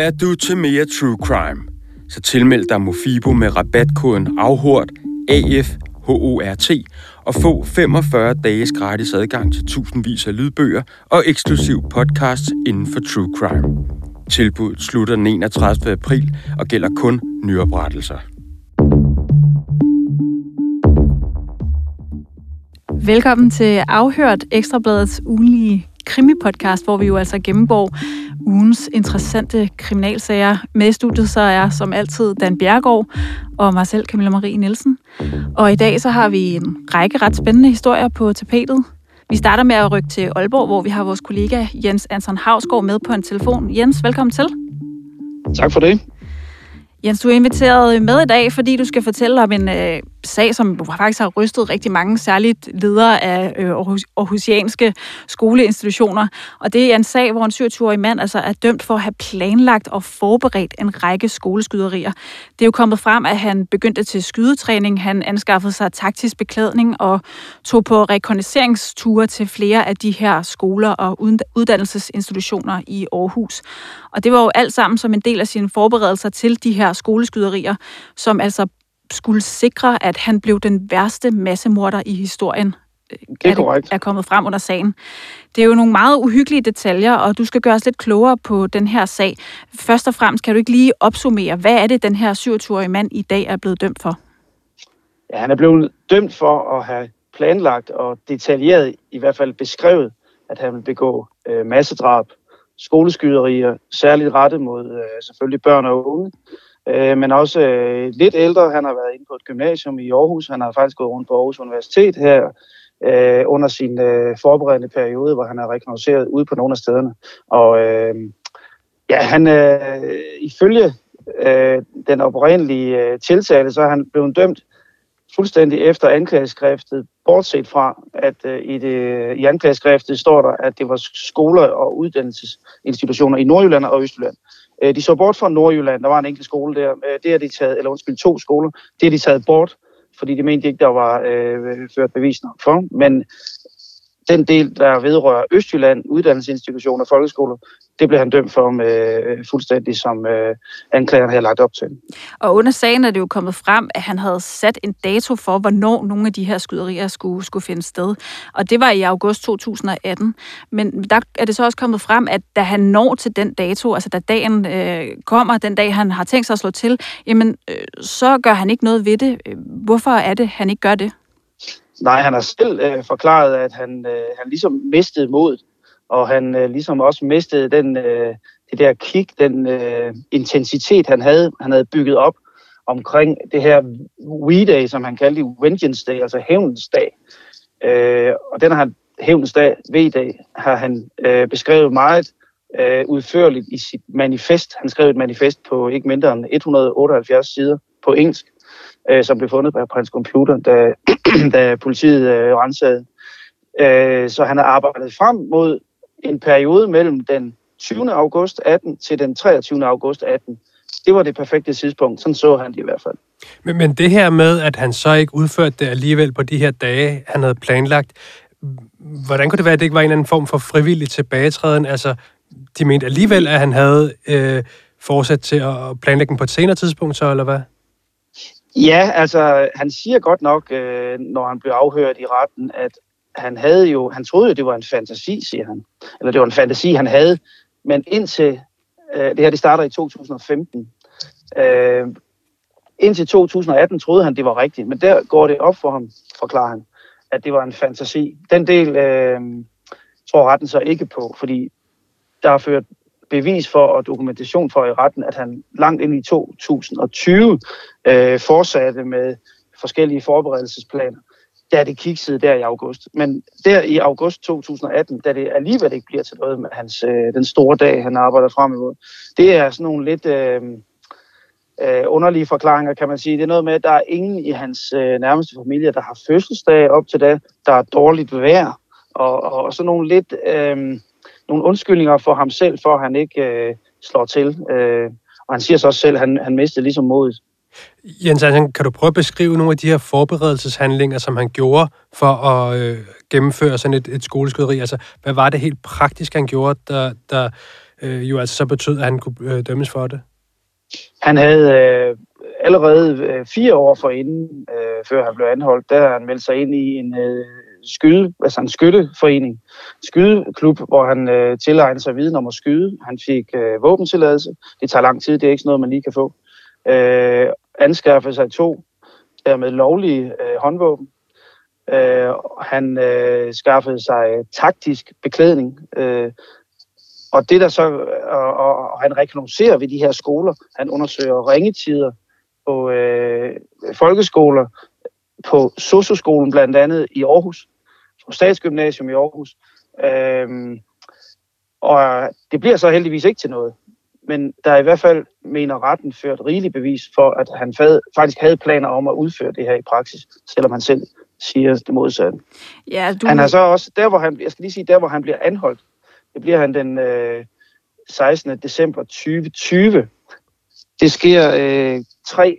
Er du til mere true crime? Så tilmeld dig Mofibo med rabatkoden AFHORT, AFHORT, og få 45 dages gratis adgang til tusindvis af lydbøger og eksklusiv podcast inden for true crime. Tilbuddet slutter den 31. april og gælder kun nyoprettelser. Velkommen til Afhørt, Ekstrabladets ugenlige krimipodcast, hvor vi jo altså gennemgår ugens interessante kriminalsager. Med i studiet så er som altid Dan Bjergård og mig selv, Camilla Marie Nielsen. Og i dag så har vi en række ret spændende historier på tapetet. Vi starter med at rykke til Aalborg, hvor vi har vores kollega Jens Anton Havsgaard med på en telefon. Jens, velkommen til. Tak for det. Jens, du er inviteret med i dag, fordi du skal fortælle om en øh, sag, som faktisk har rystet rigtig mange, særligt ledere af øh, aarhusianske skoleinstitutioner. Og det er en sag, hvor en 27-årig mand altså er dømt for at have planlagt og forberedt en række skoleskyderier. Det er jo kommet frem, at han begyndte til skydetræning, han anskaffede sig taktisk beklædning og tog på rekognosceringsture til flere af de her skoler og uddannelsesinstitutioner i Aarhus. Og det var jo alt sammen som en del af sine forberedelser til de her skoleskyderier, som altså skulle sikre, at han blev den værste massemorder i historien. Det er, korrekt. er kommet frem under sagen. Det er jo nogle meget uhyggelige detaljer, og du skal gøre os lidt klogere på den her sag. Først og fremmest kan du ikke lige opsummere, hvad er det, den her 27-årige mand i dag er blevet dømt for? Ja, han er blevet dømt for at have planlagt og detaljeret, i hvert fald beskrevet, at han vil begå øh, massedrab, skoleskyderier, særligt rettet mod øh, selvfølgelig børn og unge, øh, men også øh, lidt ældre. Han har været inde på et gymnasium i Aarhus. Han har faktisk gået rundt på Aarhus Universitet her øh, under sin øh, forberedende periode, hvor han har rekognoseret ude på nogle af stederne. Og øh, ja, han øh, ifølge øh, den oprindelige øh, tiltale, så er han blevet dømt fuldstændig efter anklageskriftet, bortset fra, at øh, i, det, i anklageskriftet står der, at det var skoler og uddannelsesinstitutioner i Nordjylland og Østjylland. Øh, Øh, de så bort fra Nordjylland, der var en enkelt skole der, øh, det har de taget, eller undskyld, to skoler, det er de taget bort, fordi de mente ikke, der var øh, ført bevis nok for. Men den del, der vedrører Østjylland, uddannelsesinstitutioner og folkeskoler, det blev han dømt for med øh, fuldstændig, som øh, anklageren havde lagt op til. Og under sagen er det jo kommet frem, at han havde sat en dato for, hvornår nogle af de her skyderier skulle, skulle finde sted. Og det var i august 2018. Men der er det så også kommet frem, at da han når til den dato, altså da dagen øh, kommer, den dag han har tænkt sig at slå til, jamen øh, så gør han ikke noget ved det. Øh, hvorfor er det, han ikke gør det? Nej, han har selv øh, forklaret, at han, øh, han ligesom mistede modet, og han øh, ligesom også mistede den, øh, det der kick, den øh, intensitet, han havde, han havde bygget op omkring det her We-Day, som han kaldte Vengeance Day, altså hævnens dag. Øh, og den har han, hævnens dag, V-Day, har han øh, beskrevet meget øh, udførligt i sit manifest. Han skrev et manifest på ikke mindre end 178 sider på engelsk, øh, som blev fundet på hans computer, da, da politiet øh, rensede. Øh, så han har arbejdet frem mod en periode mellem den 20. august 18 til den 23. august 18. Det var det perfekte tidspunkt. Sådan så han det i hvert fald. Men, men det her med, at han så ikke udførte det alligevel på de her dage, han havde planlagt, hvordan kunne det være, at det ikke var en eller anden form for frivillig tilbagetræden? Altså, de mente alligevel, at han havde øh, fortsat til at planlægge den på et senere tidspunkt, så, eller hvad? Ja, altså, han siger godt nok, øh, når han blev afhørt i retten, at han havde jo, han troede jo, det var en fantasi, siger han. Eller det var en fantasi, han havde. Men indtil, øh, det her det starter i 2015, øh, indtil 2018 troede han, det var rigtigt. Men der går det op for ham, forklarer han, at det var en fantasi. Den del øh, tror retten så ikke på, fordi der er ført bevis for og dokumentation for i retten, at han langt ind i 2020 øh, fortsatte med forskellige forberedelsesplaner da det kiksede der i august. Men der i august 2018, da det alligevel ikke bliver til noget med hans, øh, den store dag, han arbejder frem imod, det er sådan nogle lidt øh, øh, underlige forklaringer, kan man sige. Det er noget med, at der er ingen i hans øh, nærmeste familie, der har fødselsdag op til det. Der er dårligt vejr, og, og sådan nogle lidt øh, nogle undskyldninger for ham selv, for at han ikke øh, slår til. Øh, og han siger så også selv, at han, han mistede ligesom modet. Jens Hansen, kan du prøve at beskrive nogle af de her forberedelseshandlinger, som han gjorde for at øh, gennemføre sådan et, et skoleskyderi? Altså, hvad var det helt praktisk, han gjorde, der, der øh, jo altså så betød, at han kunne øh, dømmes for det. Han havde øh, allerede øh, fire år forinden, øh, før han blev anholdt, der han meldte sig ind i en øh, skyde, altså en skytteforening, skydeklub, hvor han øh, tilegnede sig viden om at skyde. Han fik øh, våbentilladelse. Det tager lang tid, det er ikke sådan noget, man lige kan få. Øh, anskaffede sig to øh, dermed lovlige øh, håndvåben. Øh, han øh, skaffede sig taktisk beklædning. Øh, og det der så, og, og han rekognoserer ved de her skoler. Han undersøger ringetider på øh, folkeskoler, på Socioskolen blandt andet i Aarhus, på Statsgymnasium i Aarhus. Øhm, og det bliver så heldigvis ikke til noget. Men der er i hvert fald, mener retten, ført rigeligt bevis for, at han faktisk havde planer om at udføre det her i praksis, selvom han selv siger det modsatte. Ja, du... Han har så også, der hvor han, jeg skal lige sige, der hvor han bliver anholdt, det bliver han den øh, 16. december 2020. Det sker øh, tre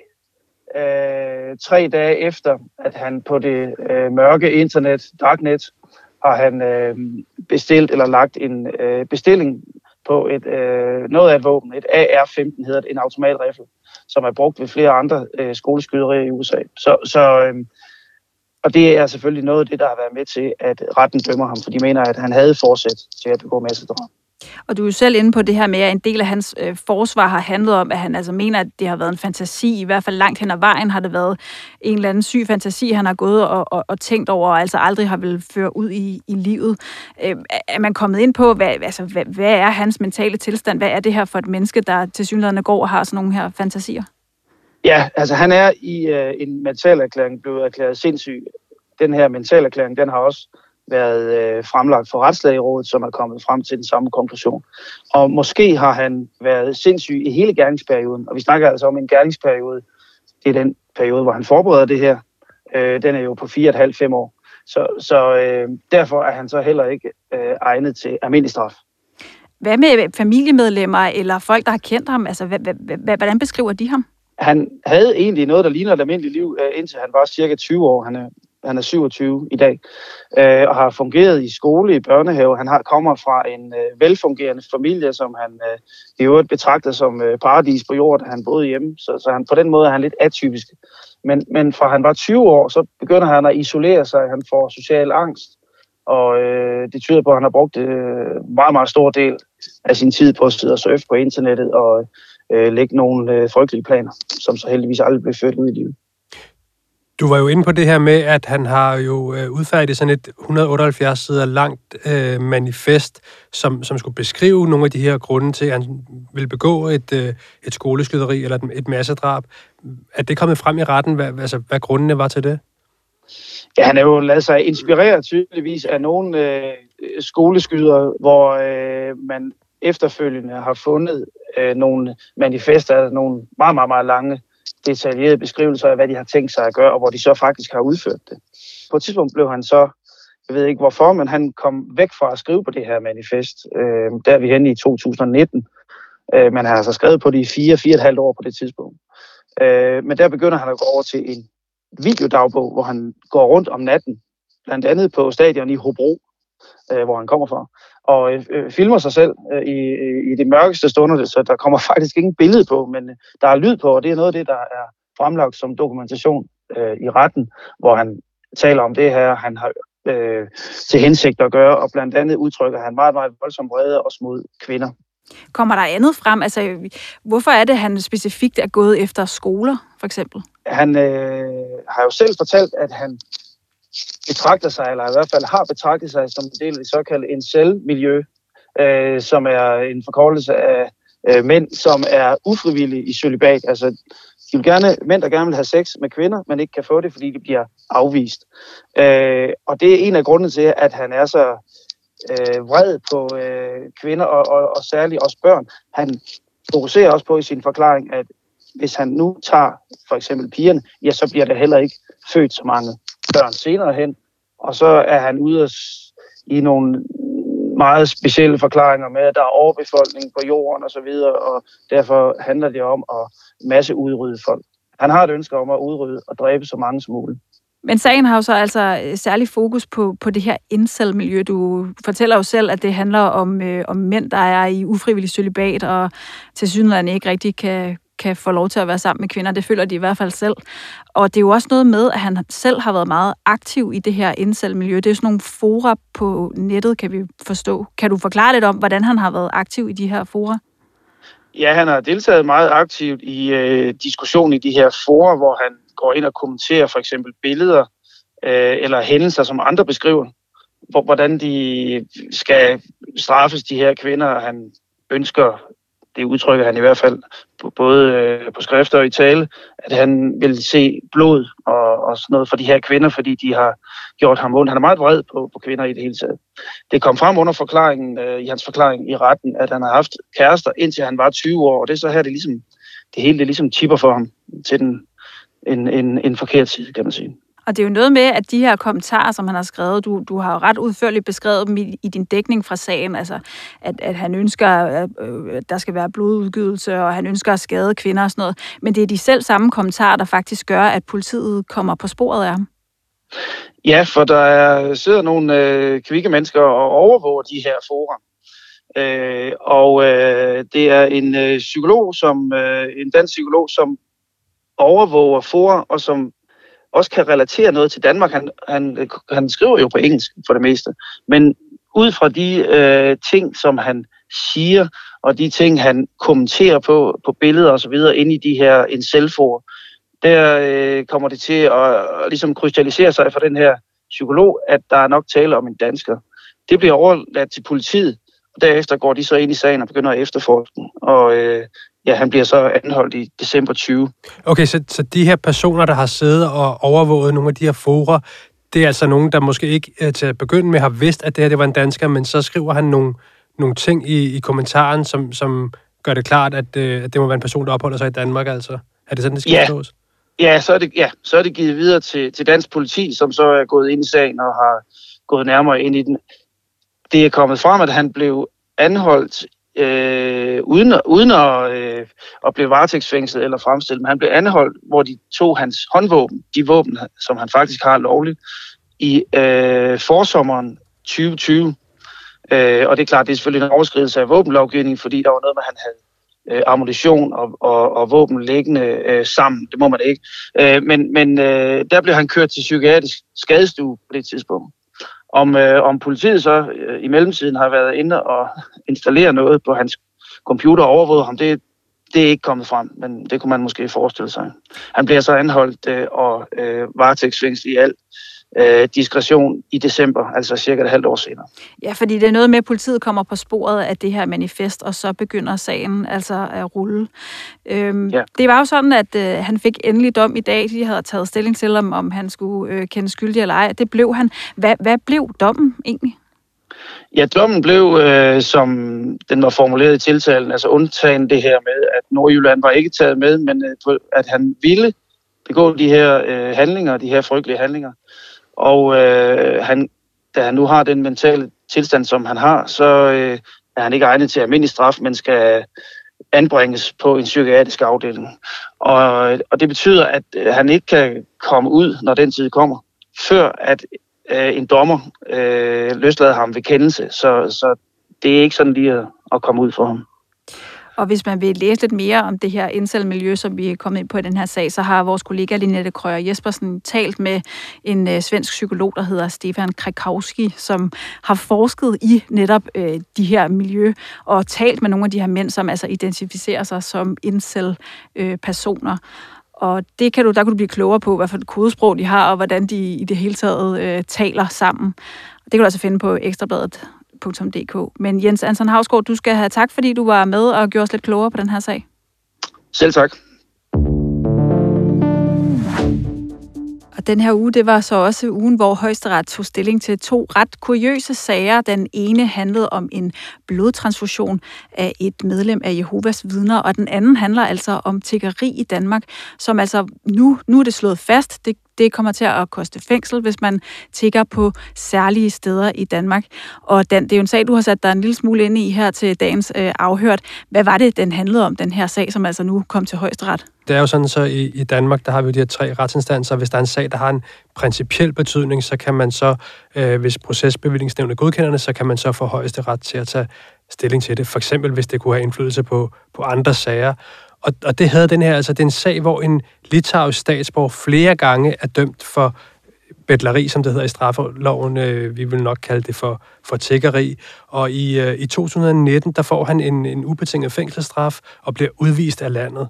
øh, Øh, tre dage efter, at han på det øh, mørke internet, darknet, har han øh, bestilt eller lagt en øh, bestilling på et øh, noget af et våben, et AR-15 hedder det, en automatrifle, som er brugt ved flere andre øh, skoleskyderier i USA. Så, så øh, og det er selvfølgelig noget af det, der har været med til, at retten dømmer ham, for de mener, at han havde forsæt til at begå massedrab. Og du er jo selv inde på det her med, at en del af hans øh, forsvar har handlet om, at han altså mener, at det har været en fantasi. I hvert fald langt hen ad vejen har det været en eller anden syg fantasi, han har gået og, og, og tænkt over, og altså aldrig har vel føre ud i, i livet. Øh, er man kommet ind på, hvad, altså, hvad, hvad er hans mentale tilstand? Hvad er det her for et menneske, der til synligheden går og har sådan nogle her fantasier? Ja, altså han er i øh, en mentalerklæring blevet erklæret sindssyg. Den her mentalerklæring, den har også været øh, fremlagt for Retslægerådet, som er kommet frem til den samme konklusion. Og måske har han været sindssyg i hele gerningsperioden, og vi snakker altså om en gerningsperiode. Det er den periode, hvor han forbereder det her. Øh, den er jo på 4,5-5 år. Så, så øh, derfor er han så heller ikke øh, egnet til almindelig straf. Hvad med familiemedlemmer eller folk, der har kendt ham? Altså, hvordan beskriver de ham? Han havde egentlig noget, der ligner et almindeligt liv, øh, indtil han var cirka 20 år. Han er han er 27 i dag, øh, og har fungeret i skole, i børnehave. Han har, kommer fra en øh, velfungerende familie, som han øh, i øvrigt betragter som øh, paradis på jorden, han boede hjemme. Så, så han, på den måde er han lidt atypisk. Men, men fra han var 20 år, så begynder han at isolere sig. Han får social angst, og øh, det tyder på, at han har brugt øh, meget, meget stor del af sin tid på at sidde og surfe på internettet og øh, lægge nogle øh, frygtelige planer, som så heldigvis aldrig blev ført ud i livet. Du var jo inde på det her med, at han har jo øh, udfærdigt sådan et 178 sider langt øh, manifest, som, som skulle beskrive nogle af de her grunde til, at han ville begå et, øh, et skoleskyderi eller et, et massedrab. Er det kommet frem i retten, hvad, altså, hvad grundene var til det? Ja, han er jo lavet sig inspirere tydeligvis af nogle øh, skoleskyder, hvor øh, man efterfølgende har fundet øh, nogle manifester, nogle meget, meget, meget lange detaljerede beskrivelser af, hvad de har tænkt sig at gøre, og hvor de så faktisk har udført det. På et tidspunkt blev han så, jeg ved ikke hvorfor, men han kom væk fra at skrive på det her manifest. Øh, der er vi henne i 2019. Øh, men han har altså skrevet på det i fire, fire og et halvt år på det tidspunkt. Øh, men der begynder han at gå over til en videodagbog, hvor han går rundt om natten, blandt andet på stadion i Hobro, øh, hvor han kommer fra, og øh, filmer sig selv øh, i, i de mørkeste stunder, så der kommer faktisk ingen billede på, men øh, der er lyd på, og det er noget af det, der er fremlagt som dokumentation øh, i retten, hvor han taler om det her, han har øh, til hensigt at gøre, og blandt andet udtrykker han meget, meget voldsom vrede også mod kvinder. Kommer der andet frem? Altså, hvorfor er det, han specifikt er gået efter skoler, for eksempel? Han øh, har jo selv fortalt, at han betragter sig, eller i hvert fald har betragtet sig som en del af det såkaldte incel-miljø, øh, som er en forkortelse af øh, mænd, som er ufrivillige i celibat. Altså, de vil gerne, mænd, der gerne vil have sex med kvinder, men ikke kan få det, fordi de bliver afvist. Øh, og det er en af grundene til, at han er så øh, vred på øh, kvinder, og, og, og særligt også børn. Han fokuserer også på i sin forklaring, at hvis han nu tager for eksempel pigerne, ja, så bliver der heller ikke født så mange børn senere hen. Og så er han ude i nogle meget specielle forklaringer med, at der er overbefolkning på jorden osv., og, og derfor handler det om at masse udrydde folk. Han har et ønske om at udrydde og dræbe så mange som muligt. Men sagen har jo så altså øh, særlig fokus på, på det her incel-miljø. Du fortæller jo selv, at det handler om, øh, om mænd, der er i ufrivillig celibat, og til synligheden ikke rigtig kan, kan få lov til at være sammen med kvinder. Det føler de i hvert fald selv. Og det er jo også noget med, at han selv har været meget aktiv i det her incel-miljø. Det er jo sådan nogle fora på nettet, kan vi forstå. Kan du forklare lidt om, hvordan han har været aktiv i de her fora? Ja, han har deltaget meget aktivt i øh, diskussionen i de her fora, hvor han går ind og kommenterer for eksempel billeder øh, eller hændelser, som andre beskriver, hvor, hvordan de skal straffes, de her kvinder, han ønsker, det udtrykker han i hvert fald både øh, på skrift og i tale, at han vil se blod og, og sådan noget for de her kvinder, fordi de har gjort ham ondt. Han er meget vred på, på kvinder i det hele taget. Det kom frem under forklaringen, øh, i hans forklaring i retten, at han har haft kærester indtil han var 20 år, og det er så her, det ligesom, det hele det ligesom tipper for ham til den, en, en, en forkert side, kan man sige. Og det er jo noget med, at de her kommentarer, som han har skrevet, du, du har jo ret udførligt beskrevet dem i, i din dækning fra sagen, altså at, at han ønsker, at øh, der skal være blodudgydelse, og han ønsker at skade kvinder og sådan noget. Men det er de selv samme kommentarer, der faktisk gør, at politiet kommer på sporet af ham. Ja, for der er, sidder nogle øh, kvikke mennesker og overvåger de her forer. Øh, og øh, det er en øh, psykolog, som øh, en dansk psykolog, som overvåger forer, og som også kan relatere noget til Danmark. Han, han, han skriver jo på engelsk for det meste, men ud fra de øh, ting, som han siger, og de ting, han kommenterer på, på billeder osv., ind i de her en selvfor, der øh, kommer det til at, at ligesom krystallisere sig for den her psykolog, at der er nok tale om en dansker. Det bliver overladt til politiet, og derefter går de så ind i sagen og begynder at efterforske Og øh, ja, han bliver så anholdt i december 20. Okay, så, så de her personer, der har siddet og overvåget nogle af de her forer, det er altså nogen, der måske ikke til at begynde med har vidst, at det her det var en dansker, men så skriver han nogle, nogle ting i, i kommentaren, som, som gør det klart, at, øh, at det må være en person, der opholder sig i Danmark, altså. Er det sådan, det skal ja. forstås? Ja, så er det, ja, så er det givet videre til, til dansk politi, som så er gået ind i sagen og har gået nærmere ind i den. Det er kommet frem, at han blev anholdt øh, uden, uden at, øh, at blive varetægtsfængslet eller fremstillet. Men han blev anholdt, hvor de tog hans håndvåben, de våben, som han faktisk har lovligt, i øh, forsommeren 2020. Øh, og det er klart, det er selvfølgelig en overskridelse af våbenlovgivningen, fordi der var noget med, at han havde øh, ammunition og, og, og våben liggende øh, sammen. Det må man ikke. Øh, men men øh, der blev han kørt til psykiatrisk skadestue på det tidspunkt. Om, øh, om politiet så øh, i mellemtiden har været inde og installere noget på hans computer og overvåget ham, det, det er ikke kommet frem, men det kunne man måske forestille sig. Han bliver så anholdt øh, og øh, varetægtsfængslet i alt øh, diskretion i december, altså cirka et halvt år senere. Ja, fordi det er noget med, at politiet kommer på sporet af det her manifest, og så begynder sagen altså at rulle. Øhm, ja. Det var jo sådan, at øh, han fik endelig dom i dag. De havde taget stilling til, om, om han skulle øh, kende skyldig eller ej. Det blev han. Hvad, hvad blev dommen egentlig? Ja, dommen blev, øh, som den var formuleret i tiltalen, altså undtagen det her med, at Nordjylland var ikke taget med, men øh, at han ville begå de her øh, handlinger, de her frygtelige handlinger. Og øh, han, da han nu har den mentale tilstand, som han har, så øh, er han ikke egnet til almindelig straf, men skal anbringes på en psykiatrisk afdeling. Og, og det betyder, at øh, han ikke kan komme ud, når den tid kommer, før at øh, en dommer øh, løslader ham ved kendelse. Så, så det er ikke sådan lige at, at komme ud for ham. Og hvis man vil læse lidt mere om det her incel-miljø, som vi er kommet ind på i den her sag, så har vores kollega Linette Krøger Jespersen talt med en øh, svensk psykolog, der hedder Stefan Krakowski, som har forsket i netop øh, de her miljø og talt med nogle af de her mænd, som altså identificerer sig som incel-personer. Og det kan du, der kan du blive klogere på, hvad for et kodesprog de har, og hvordan de i det hele taget øh, taler sammen. Det kan du altså finde på Ekstrabladet www.dk. Men Jens Anton Havsgaard, du skal have tak, fordi du var med og gjorde os lidt klogere på den her sag. Selv tak. Og den her uge, det var så også ugen, hvor højesteret tog stilling til to ret kuriøse sager. Den ene handlede om en blodtransfusion af et medlem af Jehovas vidner, og den anden handler altså om tiggeri i Danmark, som altså nu, nu er det slået fast, det det kommer til at koste fængsel, hvis man tigger på særlige steder i Danmark. Og den, det er jo en sag, du har sat dig en lille smule ind i her til dagens øh, afhørt. Hvad var det, den handlede om, den her sag, som altså nu kom til højesteret? Det er jo sådan, så i, i Danmark, der har vi jo de her tre retsinstanser. Hvis der er en sag, der har en principiel betydning, så kan man så, øh, hvis procesbevillingsnævnet godkender det, så kan man så få højeste ret til at tage stilling til det. For eksempel, hvis det kunne have indflydelse på, på andre sager. Og, og det havde den her, altså det er en sag, hvor en litauisk statsborger flere gange er dømt for bedleri, som det hedder i straffeloven. Øh, vi vil nok kalde det for, for tækkeri. Og i, øh, i 2019, der får han en, en ubetinget fængselsstraf og bliver udvist af landet.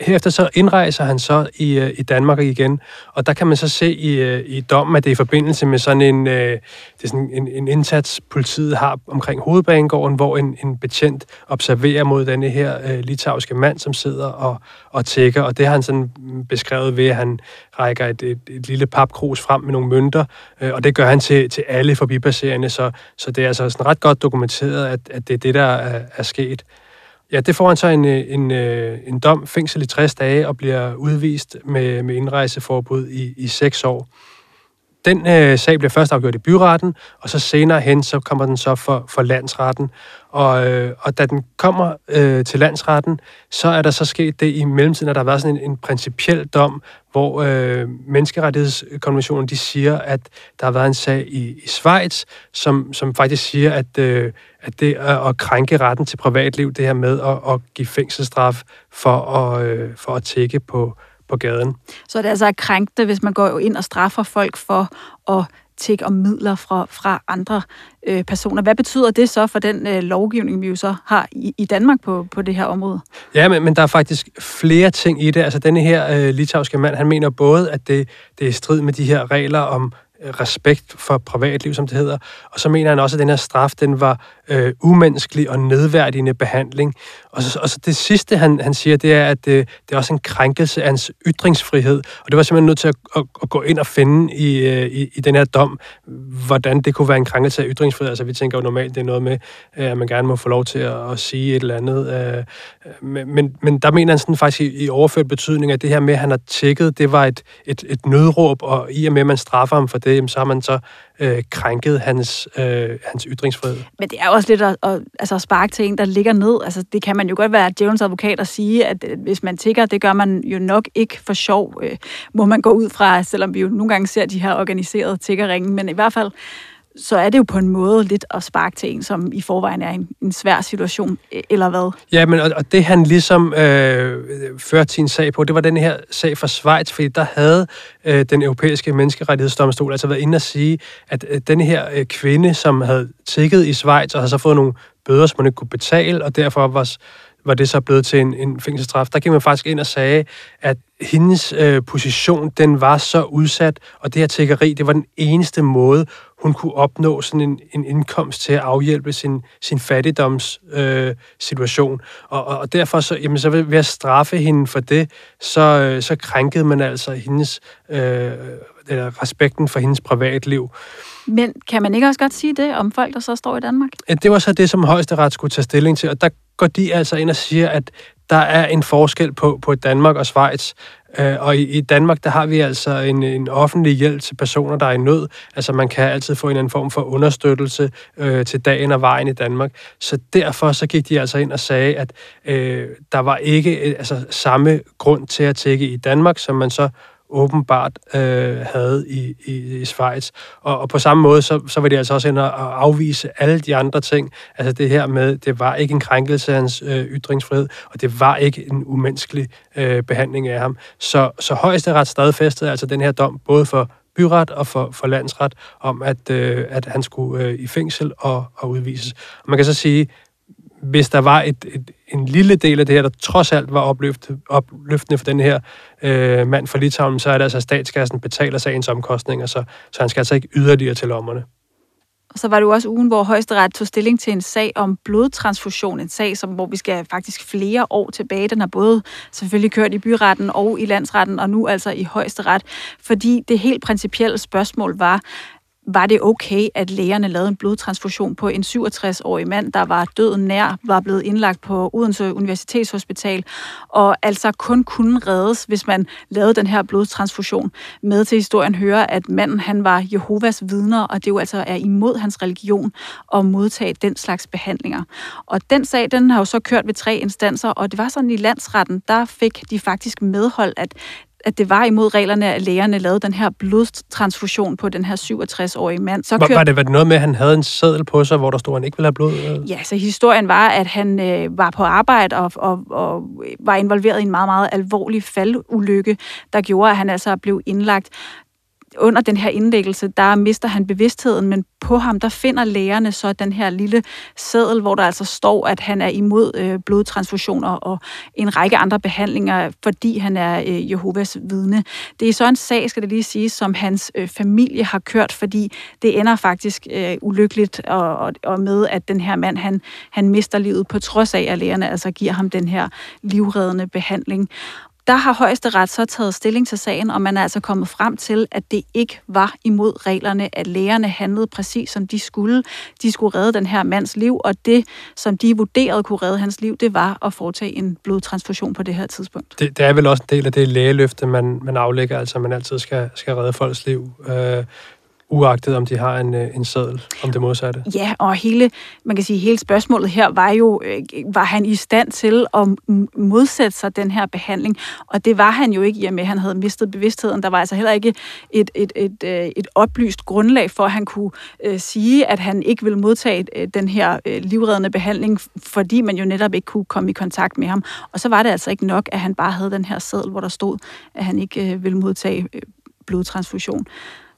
Herefter så indrejser han så i, øh, i Danmark igen, og der kan man så se i, øh, i dommen, at det er i forbindelse med sådan en, øh, det er sådan en, en indsats, politiet har omkring hovedbanegården, hvor en, en betjent observerer mod denne her øh, litauiske mand, som sidder og, og tækker, og det har han sådan mm, beskrevet ved, at han rækker et, et, et lille papkrus frem med nogle mønter, øh, og det gør han til, til alle forbipasserende, så, så det er altså sådan ret godt dokumenteret, at, at det er det, der er, er sket. Ja, det får han så en, øh, en, øh, en dom, fængsel i 60 dage, og bliver udvist med, med indrejseforbud i, i 6 år. Den øh, sag bliver først afgjort i byretten, og så senere hen, så kommer den så for, for landsretten. Og, øh, og da den kommer øh, til landsretten, så er der så sket det i mellemtiden, at der har været sådan en, en principiel dom, hvor øh, menneskerettighedskonventionen de siger, at der har været en sag i, i Schweiz, som, som faktisk siger, at, øh, at det er at krænke retten til privatliv, det her med at, at give fængselsstraf for at, øh, for at tække på, på gaden. Så det er altså krænkende, hvis man går ind og straffer folk for at tække om midler fra, fra andre øh, personer. Hvad betyder det så for den øh, lovgivning, vi jo så har i, i Danmark på, på det her område? Ja, men, men der er faktisk flere ting i det. Altså denne her øh, litauiske mand, han mener både, at det, det er i strid med de her regler om respekt for privatliv, som det hedder. Og så mener han også, at den her straf, den var øh, umenneskelig og nedværdigende behandling. Og så, og så det sidste, han, han siger, det er, at det, det er også en krænkelse af hans ytringsfrihed. Og det var simpelthen nødt til at, at, at gå ind og finde i, øh, i, i den her dom, hvordan det kunne være en krænkelse af ytringsfrihed. Altså vi tænker jo normalt, det er noget med, øh, at man gerne må få lov til at, at sige et eller andet. Øh, men, men der mener han sådan faktisk i, i overført betydning, at det her med, at han har tjekket, det var et, et, et nødråb, og i og med, at man straffer ham for det, så har man så øh, krænket hans, øh, hans ytringsfrihed. Men det er jo også lidt at, at, altså at sparke til en, der ligger ned. Altså, det kan man jo godt være djævelens advokat og sige, at øh, hvis man tigger, det gør man jo nok ikke for sjov, øh, må man gå ud fra, selvom vi jo nogle gange ser de her organiserede tiggerringe. Men i hvert fald, så er det jo på en måde lidt at sparke til en, som i forvejen er en, en svær situation, e, eller hvad? Ja, men og, og det han ligesom øh, førte sin sag på, det var den her sag fra Schweiz, fordi der havde øh, den europæiske menneskerettighedsdomstol altså været inde at sige, at øh, den her øh, kvinde, som havde tækket i Schweiz og havde så fået nogle bøder, som man ikke kunne betale, og derfor var var det så blevet til en, en fængselsstraf. Der gik man faktisk ind og sagde, at hendes øh, position, den var så udsat, og det her tækkeri, det var den eneste måde, hun kunne opnå sådan en, en indkomst til at afhjælpe sin, sin fattigdomssituation. Øh, og, og, og derfor så, jamen, så ved at straffe hende for det, så, øh, så krænkede man altså hendes, øh, eller respekten for hendes privatliv. Men kan man ikke også godt sige det om folk, der så står i Danmark? Det var så det, som højesteret skulle tage stilling til, og der går de altså ind og siger, at der er en forskel på, på Danmark og Schweiz. Øh, og i, i Danmark, der har vi altså en, en offentlig hjælp til personer, der er i nød. Altså man kan altid få en eller anden form for understøttelse øh, til dagen og vejen i Danmark. Så derfor så gik de altså ind og sagde, at øh, der var ikke øh, altså, samme grund til at tække i Danmark, som man så åbenbart øh, havde i, i, i Schweiz. Og, og på samme måde, så, så vil de altså også ind og afvise alle de andre ting. Altså det her med, det var ikke en krænkelse af hans øh, ytringsfrihed, og det var ikke en umenneskelig øh, behandling af ham. Så, så højesteret stadfæstede altså den her dom, både for byret og for, for landsret, om at, øh, at han skulle øh, i fængsel og, og udvises. Og man kan så sige, hvis der var et, et, en lille del af det her, der trods alt var opløft, opløftende for den her øh, mand fra Litauen, så er det altså, at statskassen betaler sagens omkostninger, så, så han skal altså ikke yderligere til lommerne. Og så var det jo også ugen, hvor højesteret tog stilling til en sag om blodtransfusion. En sag, som, hvor vi skal faktisk flere år tilbage. Den har både selvfølgelig kørt i byretten og i landsretten, og nu altså i højesteret. Fordi det helt principielle spørgsmål var, var det okay, at lægerne lavede en blodtransfusion på en 67-årig mand, der var døden nær, var blevet indlagt på Odense Universitetshospital, og altså kun kunne reddes, hvis man lavede den her blodtransfusion. Med til historien hører, at manden han var Jehovas vidner, og det jo altså er imod hans religion at modtage den slags behandlinger. Og den sag, den har jo så kørt ved tre instanser, og det var sådan i landsretten, der fik de faktisk medhold, at at det var imod reglerne, at lægerne lavede den her blodtransfusion på den her 67-årige mand. Så kørte... var, det, var det noget med, at han havde en seddel på sig, hvor der stod, at han ikke ville have blod? Ja, så historien var, at han øh, var på arbejde og, og, og var involveret i en meget, meget alvorlig faldulykke, der gjorde, at han altså blev indlagt under den her indlæggelse, der mister han bevidstheden, men på ham, der finder lægerne så den her lille seddel, hvor der altså står, at han er imod øh, blodtransfusioner og en række andre behandlinger, fordi han er øh, Jehovas vidne. Det er så en sag, skal det lige sige, som hans øh, familie har kørt, fordi det ender faktisk øh, ulykkeligt og, og, og med, at den her mand, han, han mister livet på trods af, at lægerne altså giver ham den her livreddende behandling der har højesteret så taget stilling til sagen, og man er altså kommet frem til, at det ikke var imod reglerne, at lægerne handlede præcis som de skulle. De skulle redde den her mands liv, og det, som de vurderede kunne redde hans liv, det var at foretage en blodtransfusion på det her tidspunkt. Det, det er vel også en del af det lægeløfte, man, man aflægger, altså man altid skal, skal redde folks liv. Øh, uagtet om de har en, øh, en seddel om det modsatte. Ja, og hele, man kan sige, hele spørgsmålet her var jo, øh, var han i stand til at modsætte sig den her behandling? Og det var han jo ikke, i og med, at han havde mistet bevidstheden. Der var altså heller ikke et, et, et, øh, et oplyst grundlag for, at han kunne øh, sige, at han ikke ville modtage øh, den her øh, livreddende behandling, fordi man jo netop ikke kunne komme i kontakt med ham. Og så var det altså ikke nok, at han bare havde den her seddel, hvor der stod, at han ikke øh, ville modtage øh, blodtransfusion.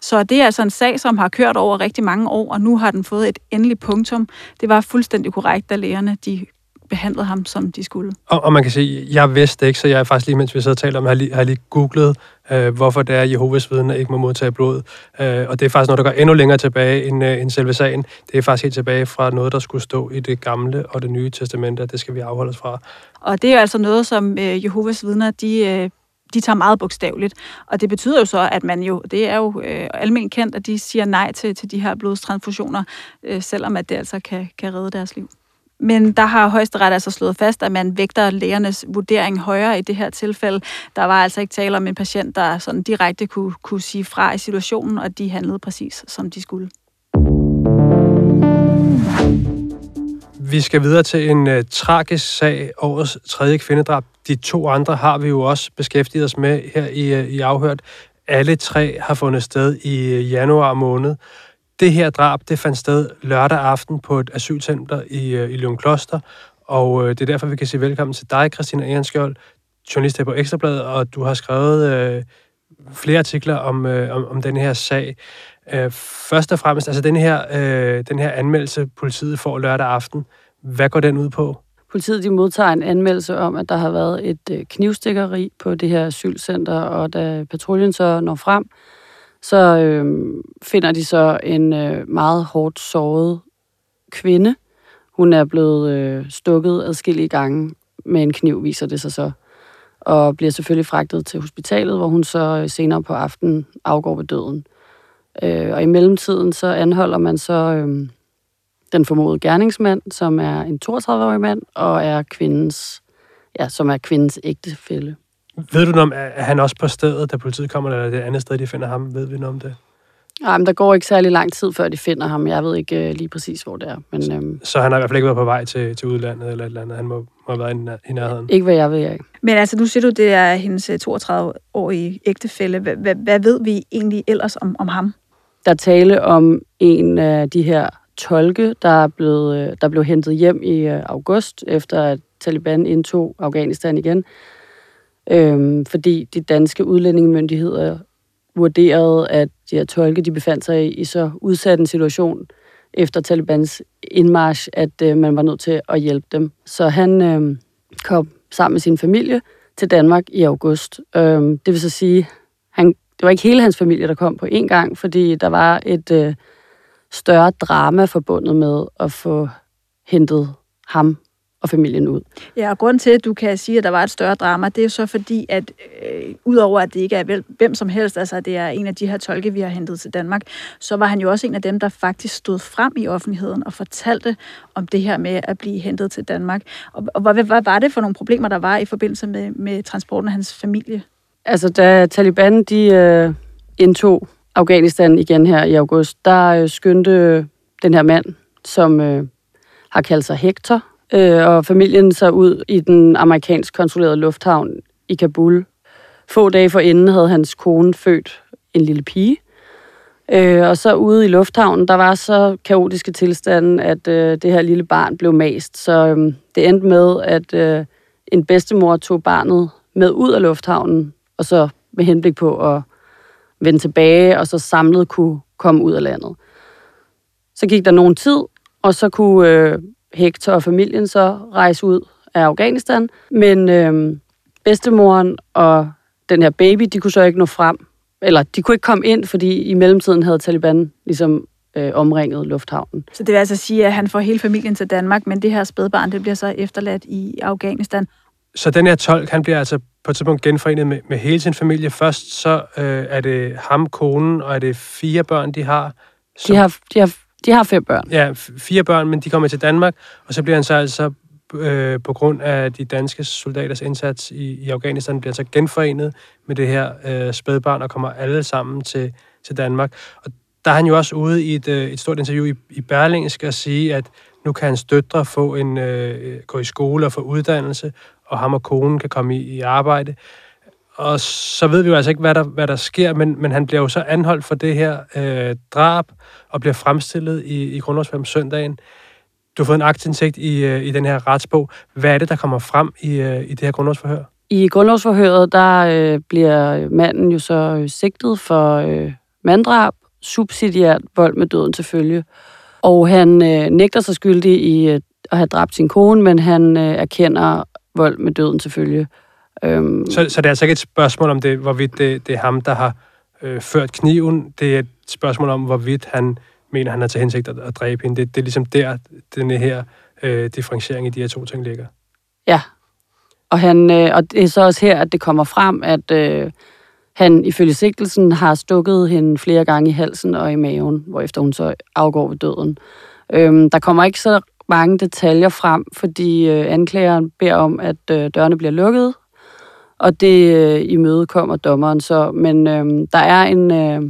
Så det er altså en sag, som har kørt over rigtig mange år, og nu har den fået et endeligt punktum. Det var fuldstændig korrekt, at lægerne de behandlede ham, som de skulle. Og, og man kan sige, jeg vidste ikke, så jeg er faktisk lige, mens vi sidder og taler om, har lige, har lige googlet, øh, hvorfor det er, at Jehovas vidner ikke må modtage blod. Øh, og det er faktisk noget, der går endnu længere tilbage end, øh, end selve sagen. Det er faktisk helt tilbage fra noget, der skulle stå i det gamle og det nye testamente, det skal vi afholde os fra. Og det er altså noget, som øh, Jehovas vidner, de øh, de tager meget bogstaveligt. Og det betyder jo så, at man jo, det er jo øh, almindeligt kendt, at de siger nej til, til de her blodstransfusioner, øh, selvom at det altså kan, kan redde deres liv. Men der har højesteret altså slået fast, at man vægter lægernes vurdering højere i det her tilfælde. Der var altså ikke tale om en patient, der sådan direkte kunne, kunne sige fra i situationen, og de handlede præcis, som de skulle. Vi skal videre til en uh, tragisk sag, årets tredje kvindedrab. De to andre har vi jo også beskæftiget os med her i, øh, i Afhørt. Alle tre har fundet sted i øh, januar måned. Det her drab, det fandt sted lørdag aften på et asylcenter i, øh, i Lund Kloster, og det er derfor, vi kan sige velkommen til dig, Christina Ehrenskjold, journalist her på Ekstrabladet, og du har skrevet øh, flere artikler om, øh, om, om den her sag. Øh, først og fremmest, altså den her, øh, den her anmeldelse, politiet får lørdag aften, hvad går den ud på? Politiet de modtager en anmeldelse om, at der har været et øh, knivstikkeri på det her asylcenter, og da patruljen så når frem, så øh, finder de så en øh, meget hårdt såret kvinde. Hun er blevet øh, stukket adskillige gange med en kniv, viser det sig så. Og bliver selvfølgelig fragtet til hospitalet, hvor hun så øh, senere på aftenen afgår ved døden. Øh, og i mellemtiden så anholder man så... Øh, den formodede gerningsmand, som er en 32-årig mand, og er kvindens, ja, som er kvindens ægtefælle. Ved du noget om, er han også på stedet, da politiet kommer, eller er det andet sted, de finder ham? Ved vi noget om det? Nej, men der går ikke særlig lang tid, før de finder ham. Jeg ved ikke uh, lige præcis, hvor det er. Men, så, øhm, så han har i hvert fald ikke været på vej til, til udlandet eller et eller andet? Han må, må have været i, i nærheden? Ikke hvad jeg ved, jeg ikke. Men altså, nu siger du, det er hendes 32-årige øh, ægtefælle. Hvad, hvad ved vi egentlig ellers om, om ham? Der tale om en af de her tolke, der, er blevet, øh, der blev hentet hjem i øh, august, efter at Taliban indtog Afghanistan igen. Øhm, fordi de danske udlændingemyndigheder vurderede, at de her tolke de befandt sig i, i så udsat en situation efter Talibans indmarsch, at øh, man var nødt til at hjælpe dem. Så han øh, kom sammen med sin familie til Danmark i august. Øhm, det vil så sige, han, det var ikke hele hans familie, der kom på én gang, fordi der var et... Øh, større drama forbundet med at få hentet ham og familien ud. Ja, og grund til, at du kan sige, at der var et større drama, det er så fordi, at øh, udover at det ikke er vel, hvem som helst, altså det er en af de her tolke, vi har hentet til Danmark, så var han jo også en af dem, der faktisk stod frem i offentligheden og fortalte om det her med at blive hentet til Danmark. Og, og hvad, hvad var det for nogle problemer, der var i forbindelse med, med transporten af hans familie? Altså, da Taliban de øh, indtog Afghanistan igen her i august, der øh, skyndte øh, den her mand, som øh, har kaldt sig Hector, øh, og familien så ud i den amerikansk kontrollerede lufthavn i Kabul. Få dage forinden havde hans kone født en lille pige. Øh, og så ude i lufthavnen, der var så kaotiske tilstande, at øh, det her lille barn blev mast. Så øh, det endte med, at øh, en bedstemor tog barnet med ud af lufthavnen, og så med henblik på at vende tilbage, og så samlet kunne komme ud af landet. Så gik der nogen tid, og så kunne øh, Hector og familien så rejse ud af Afghanistan. Men øh, bedstemoren og den her baby, de kunne så ikke nå frem. Eller de kunne ikke komme ind, fordi i mellemtiden havde Taliban ligesom øh, omringet lufthavnen. Så det vil altså sige, at han får hele familien til Danmark, men det her spædbarn, det bliver så efterladt i Afghanistan. Så den her tolk, han bliver altså på et tidspunkt genforenet med, med hele sin familie. Først så øh, er det ham, konen, og er det fire børn, de har? Som, de, har de, har, de har fem børn. Ja, fire børn, men de kommer til Danmark, og så bliver han så altså øh, på grund af de danske soldaters indsats i, i Afghanistan, bliver så genforenet med det her øh, spædbarn og kommer alle sammen til, til Danmark. Og der er han jo også ude i et, øh, et stort interview i, i Berlingske og sige, at nu kan hans døtre få en, øh, gå i skole og få uddannelse, og ham og konen kan komme i, i arbejde. Og så ved vi jo altså ikke, hvad der, hvad der sker, men, men han bliver jo så anholdt for det her øh, drab, og bliver fremstillet i, i grundlovsforhøret søndagen. Du har fået en aktindsigt i, øh, i den her retsbog. Hvad er det, der kommer frem i, øh, i det her grundlovsforhør? I grundlovsforhøret, der øh, bliver manden jo så øh, sigtet for øh, manddrab, subsidiært vold med døden til følge. Og han øh, nægter sig skyldig i øh, at have dræbt sin kone, men han øh, erkender vold med døden til følge. Øhm, så, så det er altså ikke et spørgsmål om, det, hvorvidt det, det er ham, der har øh, ført kniven. Det er et spørgsmål om, hvorvidt han mener, han har til hensigt at, at dræbe hende. Det, det er ligesom der, den her øh, differentiering i de her to ting ligger. Ja, og, han, øh, og det er så også her, at det kommer frem, at øh, han ifølge sigtelsen har stukket hende flere gange i halsen og i maven, hvorefter hun så afgår ved døden. Øhm, der kommer ikke så mange detaljer frem, fordi øh, anklageren beder om, at øh, dørene bliver lukket, og det øh, imødekommer dommeren så. Men øh, der er en øh,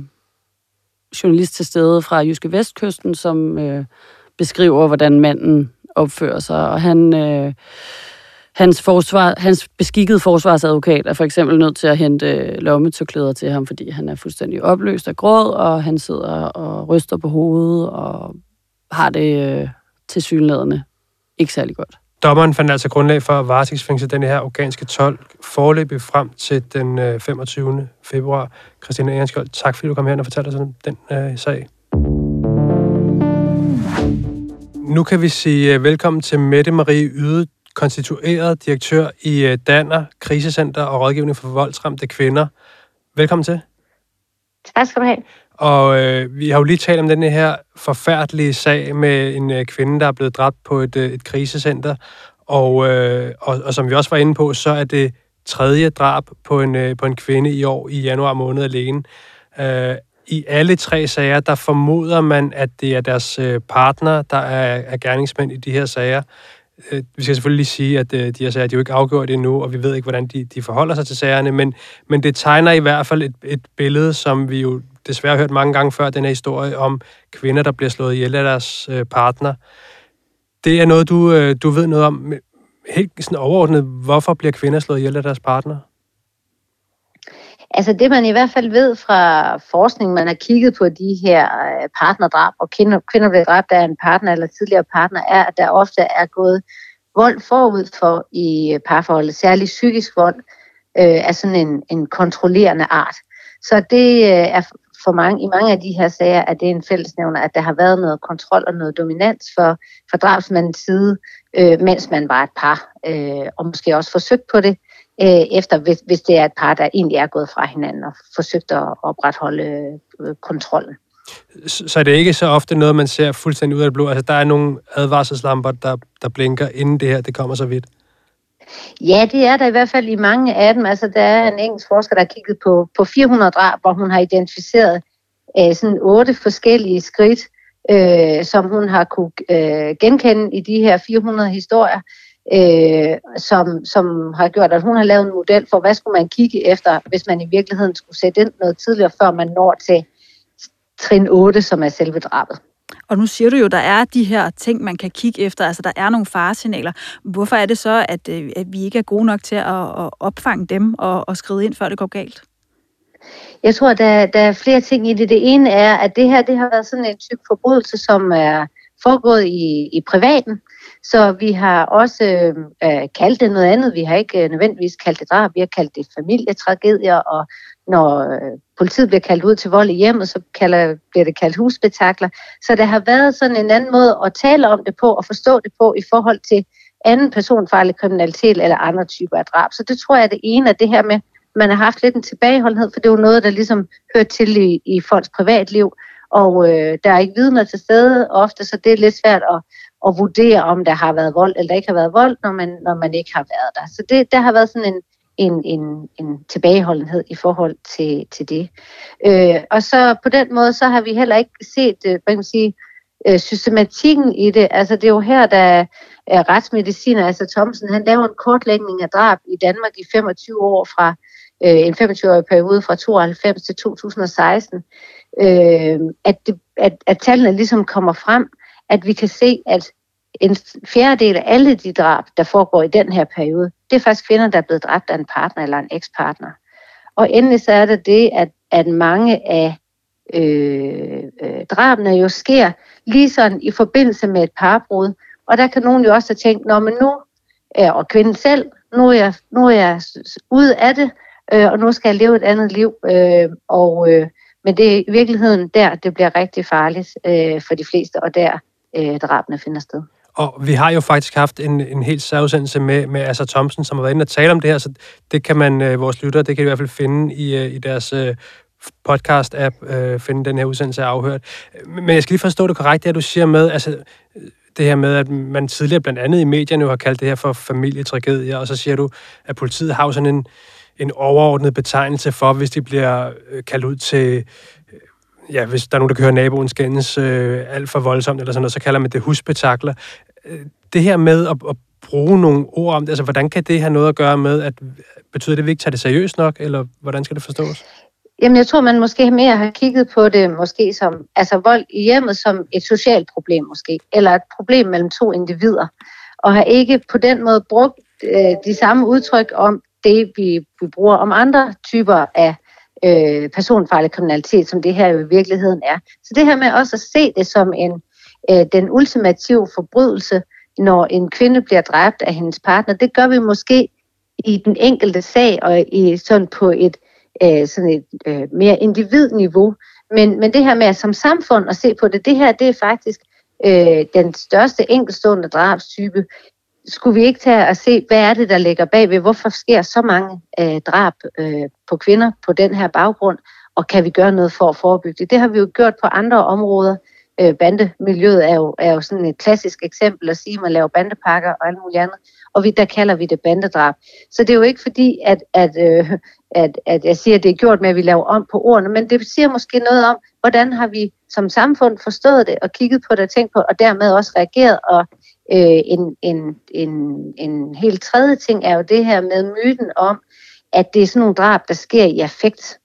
journalist til stede fra Jyske Vestkysten, som øh, beskriver, hvordan manden opfører sig, og han... Øh, hans, forsvar, hans beskikkede forsvarsadvokat er for eksempel nødt til at hente øh, lommetørklæder til ham, fordi han er fuldstændig opløst af gråd, og han sidder og ryster på hovedet og har det øh, til synlædende ikke særlig godt. Dommeren fandt altså grundlag for at varetægtsfængsle den her afghanske 12 forløbig frem til den 25. Øh, februar. Christina Ehrenskjold, tak fordi du kom her og fortalte os om den øh, sag. Nu kan vi sige øh, velkommen til Mette Marie Yde, konstitueret direktør i øh, Danner, Krisecenter og Rådgivning for voldsramte kvinder. Velkommen til. Tak skal du have. Og øh, vi har jo lige talt om den her forfærdelige sag med en øh, kvinde, der er blevet dræbt på et, øh, et krisecenter. Og, øh, og, og som vi også var inde på, så er det tredje drab på en, øh, på en kvinde i år i januar måned alene. Øh, I alle tre sager, der formoder man, at det er deres øh, partner, der er, er gerningsmænd i de her sager. Øh, vi skal selvfølgelig lige sige, at øh, de her sager de er jo ikke afgjort endnu, og vi ved ikke, hvordan de, de forholder sig til sagerne, men, men det tegner i hvert fald et, et billede, som vi jo desværre hørt mange gange før, den her historie om kvinder, der bliver slået ihjel af deres øh, partner. Det er noget, du, øh, du ved noget om. Helt sådan overordnet, hvorfor bliver kvinder slået ihjel af deres partner? Altså det, man i hvert fald ved fra forskning, man har kigget på de her øh, partnerdrab, og kvinder, kvinder bliver dræbt af en partner eller tidligere partner, er, at der ofte er gået vold forud for i øh, parforholdet, særligt psykisk vold, øh, er sådan en, en kontrollerende art. Så det øh, er for mange, i mange af de her sager, at det er en fællesnævner, at der har været noget kontrol og noget dominans for, for drabsmandens side, øh, mens man var et par, øh, og måske også forsøgt på det, øh, efter hvis, hvis det er et par, der egentlig er gået fra hinanden og forsøgt at opretholde øh, kontrollen. Så er det ikke så ofte noget, man ser fuldstændig ud af det blå? Altså, der er nogle advarselslamper, der, der blinker, inden det her det kommer så vidt? Ja, det er der i hvert fald i mange af dem. Altså, der er en engelsk forsker, der har kigget på, på 400 drab, hvor hun har identificeret øh, sådan otte forskellige skridt, øh, som hun har kunne øh, genkende i de her 400 historier, øh, som, som har gjort, at hun har lavet en model for, hvad skulle man kigge efter, hvis man i virkeligheden skulle sætte ind noget tidligere, før man når til trin 8, som er selve drabet. Og nu siger du jo, der er de her ting, man kan kigge efter, altså der er nogle faresignaler. Hvorfor er det så, at, øh, at vi ikke er gode nok til at, at opfange dem og, og skride ind, før det går galt? Jeg tror, der, der er flere ting i det. Det ene er, at det her det har været sådan en type forbrydelse, som er foregået i, i privaten. Så vi har også øh, øh kaldt det noget andet. Vi har ikke øh, nødvendigvis kaldt det drab, vi har kaldt det familietragedier, og når øh, politiet bliver kaldt ud til vold i hjemmet, så kalder, bliver det kaldt husbetakler. Så der har været sådan en anden måde at tale om det på og forstå det på i forhold til anden personfarlig kriminalitet eller andre typer af drab. Så det tror jeg er det ene af det her med, man har haft lidt en tilbageholdenhed, for det er jo noget, der ligesom hører til i, i folks privatliv, og øh, der er ikke vidner til stede ofte, så det er lidt svært at, at vurdere, om der har været vold eller der ikke har været vold, når man, når man ikke har været der. Så det, der har været sådan en, en, en, en tilbageholdenhed i forhold til, til det. Øh, og så på den måde, så har vi heller ikke set, øh, hvad kan man sige, øh, systematikken i det. Altså det er jo her, der er retsmediciner, altså Thomsen, han laver en kortlægning af drab i Danmark i 25 år fra øh, en 25-årig periode fra 92 til 2016. Øh, at, det, at, at tallene ligesom kommer frem, at vi kan se, at en fjerdedel af alle de drab, der foregår i den her periode, det er faktisk kvinder, der er blevet dræbt af en partner eller en ekspartner. Og endelig så er det det, at, at mange af øh, øh, drabene jo sker lige sådan i forbindelse med et parbrud. Og der kan nogen jo også have tænkt, Nå, men nu, er og kvinden selv, nu er jeg, nu er jeg ude af det, øh, og nu skal jeg leve et andet liv. Øh, og, øh, men det er i virkeligheden der, det bliver rigtig farligt øh, for de fleste, og der øh, drabene finder sted. Og vi har jo faktisk haft en, en helt særudsendelse med, med Asser Thomsen, som har været inde og tale om det her, så det kan man, øh, vores lyttere, det kan de i hvert fald finde i, øh, i deres øh, podcast-app, øh, finde den her udsendelse afhørt. Men jeg skal lige forstå det korrekt, det du siger med, altså øh, det her med, at man tidligere blandt andet i medierne jo har kaldt det her for familietragedier, og så siger du, at politiet har sådan en, en overordnet betegnelse for, hvis de bliver øh, kaldt ud til ja, hvis der er nogen, der kører naboen skændes øh, alt for voldsomt, eller sådan noget, så kalder man det husbetakler. Øh, det her med at, at bruge nogle ord om det, altså hvordan kan det have noget at gøre med, at betyder det, at vi ikke tager det seriøst nok, eller hvordan skal det forstås? Jamen, jeg tror, man måske mere har kigget på det måske som, altså vold i hjemmet som et socialt problem måske, eller et problem mellem to individer, og har ikke på den måde brugt øh, de samme udtryk om det, vi, vi bruger om andre typer af øh, personfarlig kriminalitet, som det her jo i virkeligheden er. Så det her med også at se det som en øh, den ultimative forbrydelse, når en kvinde bliver dræbt af hendes partner, det gør vi måske i den enkelte sag og i sådan på et øh, sådan et øh, mere individniveau. Men, men det her med at som samfund at se på det, det her det er faktisk øh, den største enkeltstående drabstype skulle vi ikke tage og se, hvad er det, der ligger bagved? Hvorfor sker så mange øh, drab øh, på kvinder på den her baggrund? Og kan vi gøre noget for at forebygge det? Det har vi jo gjort på andre områder. Øh, bandemiljøet er jo, er jo sådan et klassisk eksempel at sige, at man laver bandepakker og alt muligt andet. Og vi, der kalder vi det bandedrab. Så det er jo ikke fordi, at, at, øh, at, at jeg siger, at det er gjort med, at vi laver om på ordene, men det siger måske noget om, hvordan har vi som samfund forstået det og kigget på det og tænkt på, og dermed også reageret og Øh, en, en, en, en helt tredje ting er jo det her med myten om, at det er sådan nogle drab, der sker i affekt.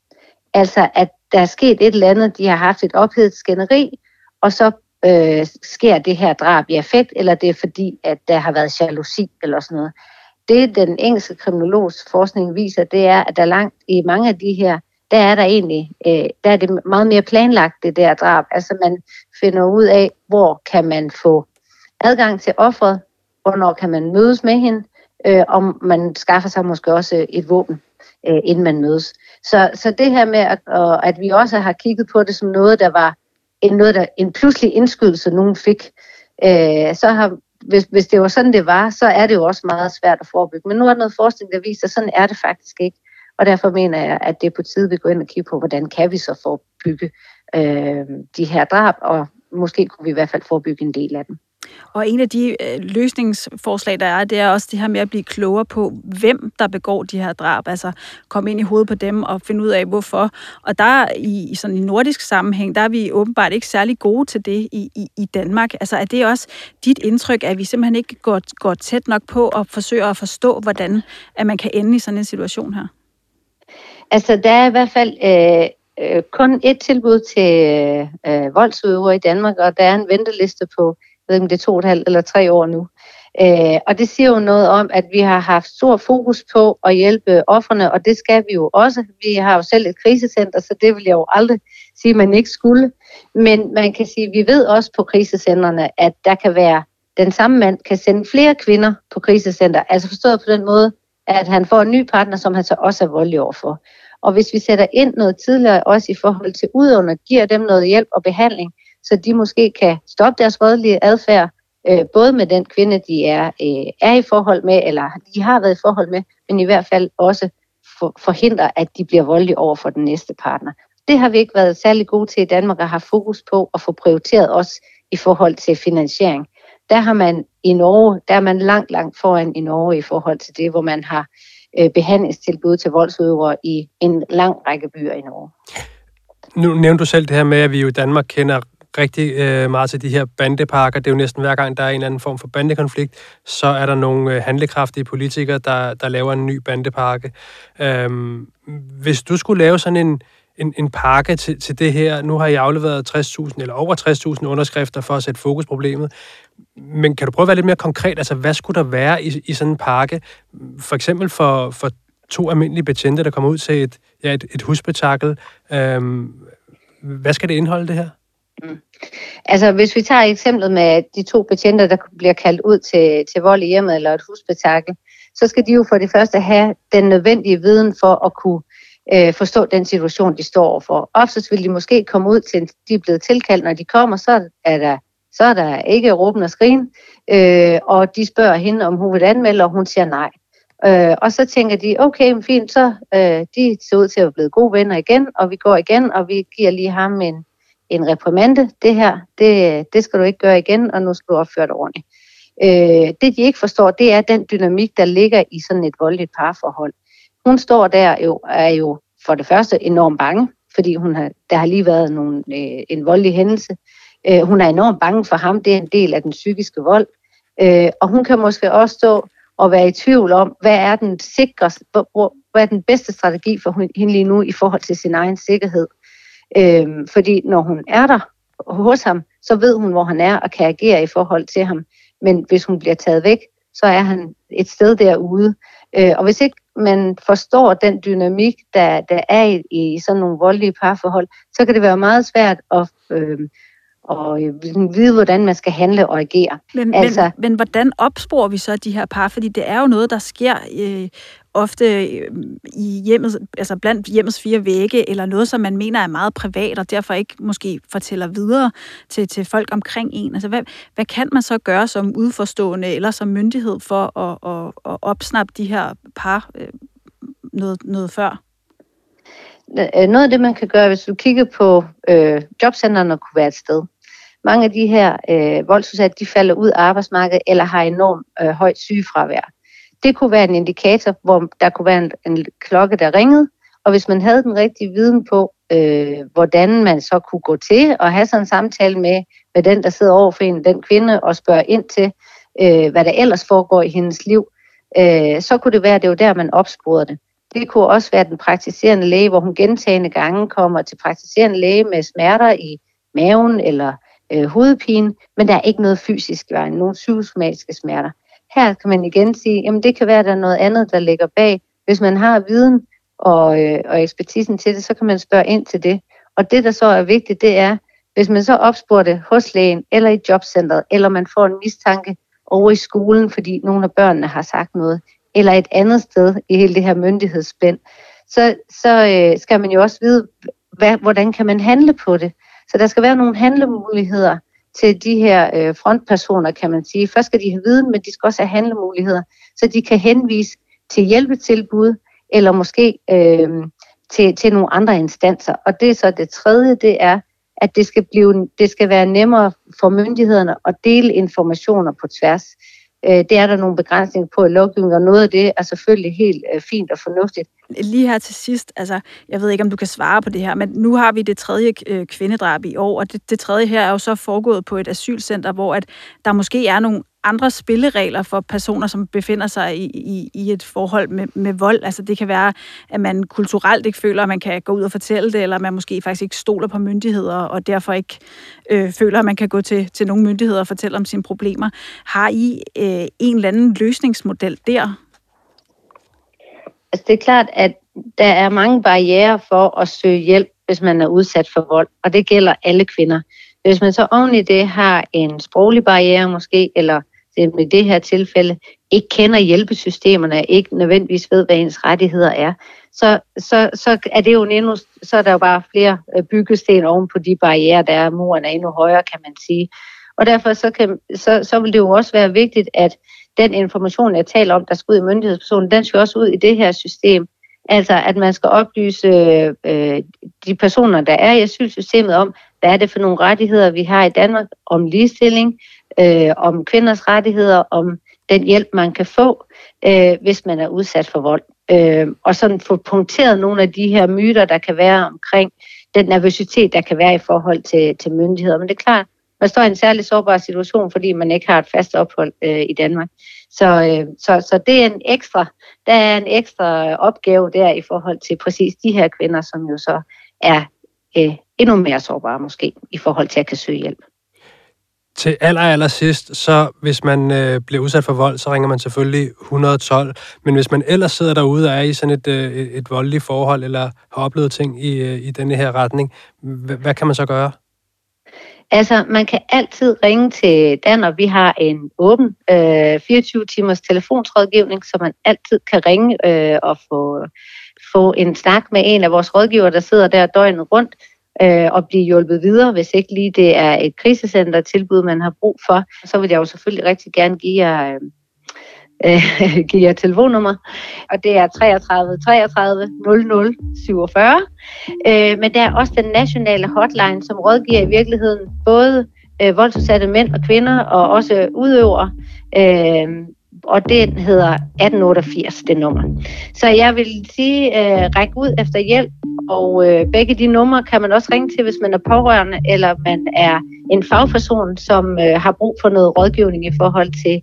Altså, at der er sket et eller andet, de har haft et ophedet skænderi, og så øh, sker det her drab i affekt, eller det er fordi, at der har været jalousi eller sådan noget. Det, den engelske kriminologs forskning viser, det er, at der langt i mange af de her, der er der egentlig, øh, der er det meget mere planlagt, det der drab. Altså man finder ud af, hvor kan man få adgang til offeret, hvornår kan man mødes med hende, øh, om man skaffer sig måske også øh, et våben, øh, inden man mødes. Så, så det her med, at, og, at vi også har kigget på det som noget, der var en, noget, der, en pludselig indskydelse, nogen fik, øh, så har, hvis, hvis det var sådan, det var, så er det jo også meget svært at forebygge. Men nu er der noget forskning, der viser, at sådan er det faktisk ikke. Og derfor mener jeg, at det er på tide, vi går ind og kigger på, hvordan kan vi så forebygge øh, de her drab, og måske kunne vi i hvert fald forebygge en del af dem. Og en af de øh, løsningsforslag, der er, det er også det her med at blive klogere på, hvem der begår de her drab. Altså komme ind i hovedet på dem og finde ud af, hvorfor. Og der i, i sådan en nordisk sammenhæng, der er vi åbenbart ikke særlig gode til det i, i, i Danmark. Altså er det også dit indtryk, at vi simpelthen ikke går, går tæt nok på og forsøger at forstå, hvordan at man kan ende i sådan en situation her? Altså, der er i hvert fald øh, øh, kun et tilbud til øh, øh voldsudøvere i Danmark, og der er en venteliste på ved ikke, om det er to og et halvt eller tre år nu. Øh, og det siger jo noget om, at vi har haft stor fokus på at hjælpe offerne, og det skal vi jo også. Vi har jo selv et krisecenter, så det vil jeg jo aldrig sige, at man ikke skulle. Men man kan sige, at vi ved også på krisecentrene, at der kan være, den samme mand kan sende flere kvinder på krisecenter. Altså forstået på den måde, at han får en ny partner, som han så også er voldelig overfor. Og hvis vi sætter ind noget tidligere, også i forhold til udøvende, giver dem noget hjælp og behandling, så de måske kan stoppe deres voldelige adfærd, øh, både med den kvinde, de er, øh, er i forhold med, eller de har været i forhold med, men i hvert fald også for, forhindre, at de bliver voldelige over for den næste partner. Det har vi ikke været særlig gode til i Danmark at have fokus på at få prioriteret også i forhold til finansiering. Der har man i Norge, der er man langt, langt foran i Norge i forhold til det, hvor man har øh, behandlingstilbud til voldsudøvere i en lang række byer i Norge. Nu nævnte du selv det her med, at vi jo i Danmark kender rigtig øh, meget til de her bandeparker. Det er jo næsten hver gang, der er en eller anden form for bandekonflikt, så er der nogle øh, handlekraftige politikere, der, der laver en ny bandeparke. Øhm, hvis du skulle lave sådan en, en, en pakke til, til det her, nu har I afleveret 60.000 eller over 60.000 underskrifter for at sætte fokus på problemet, men kan du prøve at være lidt mere konkret? Altså, hvad skulle der være i, i sådan en pakke? For eksempel for, for to almindelige betjente, der kommer ud til et, ja, et, et husbetakkel. Øhm, hvad skal det indeholde, det her? Mm. Altså, hvis vi tager eksemplet med de to betjente, der bliver kaldt ud til, til vold i hjemmet eller et husbetakkel, så skal de jo for det første have den nødvendige viden for at kunne øh, forstå den situation, de står overfor. Oftest vil de måske komme ud til, de er blevet tilkaldt, når de kommer, så er der, så er der ikke råben og skrigen, øh, og de spørger hende, om hun vil anmelde, og hun siger nej. Øh, og så tænker de, okay, fint, så øh, de ser ud til at være blevet gode venner igen, og vi går igen, og vi giver lige ham en, en reprimande. Det her, det, det skal du ikke gøre igen, og nu skal du opføre dig ordentligt. Øh, det de ikke forstår, det er den dynamik, der ligger i sådan et voldeligt parforhold. Hun står der jo, er jo for det første enormt bange, fordi hun har, der har lige været nogle, øh, en voldelig hændelse. Øh, hun er enormt bange for ham, det er en del af den psykiske vold. Øh, og hun kan måske også stå og være i tvivl om, hvad er den sikre, hvad er den bedste strategi for hende lige nu i forhold til sin egen sikkerhed. Øh, fordi når hun er der hos ham, så ved hun, hvor han er og kan agere i forhold til ham. Men hvis hun bliver taget væk, så er han et sted derude. Øh, og hvis ikke man forstår den dynamik, der, der er i, i sådan nogle voldelige parforhold, så kan det være meget svært at, øh, og vide, hvordan man skal handle og agere. Men, altså, men, men hvordan opsporer vi så de her par? Fordi det er jo noget, der sker øh, ofte øh, i hjemmet, altså blandt hjemmets fire vægge, eller noget, som man mener er meget privat, og derfor ikke måske fortæller videre til, til folk omkring en. Altså, hvad, hvad kan man så gøre som udforstående eller som myndighed for at, at, at opsnappe de her par øh, noget, noget før? Noget af det, man kan gøre, hvis du kigger på øh, jobcentrene, kunne være et sted. Mange af de her øh, voldsudsatte, de falder ud af arbejdsmarkedet eller har enormt øh, højt sygefravær. Det kunne være en indikator, hvor der kunne være en, en klokke, der ringede, og hvis man havde den rigtige viden på, øh, hvordan man så kunne gå til og have sådan en samtale med, med den, der sidder over for en, den kvinde, og spørge ind til, øh, hvad der ellers foregår i hendes liv, øh, så kunne det være, at det var der, man opsporede det. Det kunne også være den praktiserende læge, hvor hun gentagende gange kommer til praktiserende læge med smerter i maven eller øh, hovedpine, men der er ikke noget fysisk vejen, nogen psykosomatiske smerter. Her kan man igen sige, jamen det kan være, at der er noget andet, der ligger bag. Hvis man har viden og, øh, og ekspertisen til det, så kan man spørge ind til det. Og det, der så er vigtigt, det er, hvis man så opsporer det hos lægen, eller i jobcentret, eller man får en mistanke over i skolen, fordi nogle af børnene har sagt noget, eller et andet sted i hele det her myndighedsspænd, så, så øh, skal man jo også vide, hvad, hvordan kan man handle på det. Så der skal være nogle handlemuligheder til de her øh, frontpersoner, kan man sige. Først skal de have viden, men de skal også have handlemuligheder, så de kan henvise til hjælpetilbud, eller måske øh, til, til nogle andre instanser. Og det er så det tredje, det er, at det skal, blive, det skal være nemmere for myndighederne at dele informationer på tværs. Øh, det er der nogle begrænsninger på i lovgivningen, og noget af det er selvfølgelig helt øh, fint og fornuftigt. Lige her til sidst, altså, jeg ved ikke, om du kan svare på det her, men nu har vi det tredje øh, kvindedrab i år, og det, det tredje her er jo så foregået på et asylcenter, hvor at der måske er nogle andre spilleregler for personer, som befinder sig i, i, i et forhold med, med vold. Altså det kan være, at man kulturelt ikke føler, at man kan gå ud og fortælle det, eller man måske faktisk ikke stoler på myndigheder, og derfor ikke øh, føler, at man kan gå til, til nogle myndigheder og fortælle om sine problemer. Har I øh, en eller anden løsningsmodel der? Altså det er klart, at der er mange barriere for at søge hjælp, hvis man er udsat for vold, og det gælder alle kvinder. Hvis man så oven i det har en sproglig barriere måske, eller i det her tilfælde ikke kender hjælpesystemerne, ikke nødvendigvis ved, hvad ens rettigheder er, så, så, så er det jo endnu, så er der jo bare flere øh, byggesten oven på de barriere, der er. Muren er endnu højere, kan man sige. Og derfor så, kan, så, så vil det jo også være vigtigt, at den information, jeg taler om, der skal ud i myndighedspersonen, den skal også ud i det her system. Altså, at man skal oplyse øh, de personer, der er i asylsystemet om, hvad er det for nogle rettigheder, vi har i Danmark, om ligestilling, øh, om kvinders rettigheder, om den hjælp, man kan få, øh, hvis man er udsat for vold. Øh, og sådan få punkteret nogle af de her myter, der kan være omkring den nervøsitet, der kan være i forhold til, til myndigheder. Men det er klart, man står i en særlig sårbar situation, fordi man ikke har et fast ophold øh, i Danmark. Så, øh, så, så det er en ekstra, der er en ekstra opgave der i forhold til præcis de her kvinder, som jo så er øh, endnu mere sårbare måske i forhold til at kan søge hjælp. Til aller, aller sidst, så hvis man øh, bliver udsat for vold, så ringer man selvfølgelig 112. Men hvis man ellers sidder derude og er i sådan et, øh, et voldeligt forhold, eller har oplevet ting i, øh, i denne her retning, hvad, hvad kan man så gøre? Altså, man kan altid ringe til Dan, og vi har en åben øh, 24-timers telefonsrådgivning, så man altid kan ringe øh, og få, få en snak med en af vores rådgiver, der sidder der døgnet rundt øh, og blive hjulpet videre, hvis ikke lige det er et krisecenter tilbud, man har brug for. Så vil jeg jo selvfølgelig rigtig gerne give jer, øh, give jer telefonnummer, og det er 33 33 00 47. Øh, men der er også den nationale hotline, som rådgiver i virkeligheden både øh, voldsudsatte mænd og kvinder, og også udøvere, øh, og den hedder 1888, det nummer. Så jeg vil sige, øh, ræk ud efter hjælp, og øh, begge de numre kan man også ringe til, hvis man er pårørende, eller man er en fagperson, som øh, har brug for noget rådgivning i forhold til,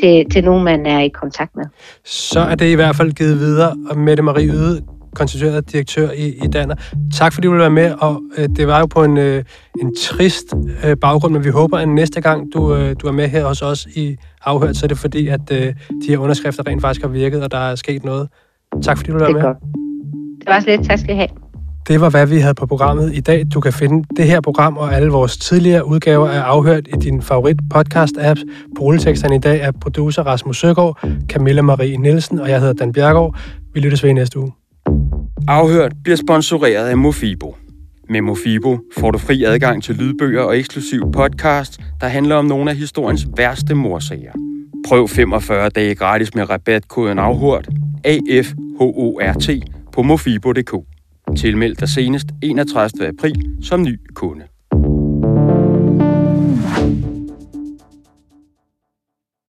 til, til nogen, man er i kontakt med. Så er det i hvert fald givet videre, og Mette Marie Yde, konstitueret direktør i, i Danner. Tak fordi du ville være med, og øh, det var jo på en, øh, en trist øh, baggrund, men vi håber, at næste gang du, øh, du er med her hos os i Afhørt, så er det fordi, at øh, de her underskrifter rent faktisk har virket, og der er sket noget. Tak fordi du ville være med. Godt. Det var så lidt. Tak skal I have. Det var, hvad vi havde på programmet i dag. Du kan finde det her program og alle vores tidligere udgaver af Afhørt i din favorit podcast-apps. På i dag er producer Rasmus Søgaard, Camilla Marie Nielsen, og jeg hedder Dan Bjergaard. Vi lyttes ved i næste uge. Afhørt bliver sponsoreret af Mofibo. Med Mofibo får du fri adgang til lydbøger og eksklusiv podcast, der handler om nogle af historiens værste morsager. Prøv 45 dage gratis med rabatkoden AFHORT, AFHORT, på mofibo.dk. Tilmeld dig senest 31. april som ny kunde.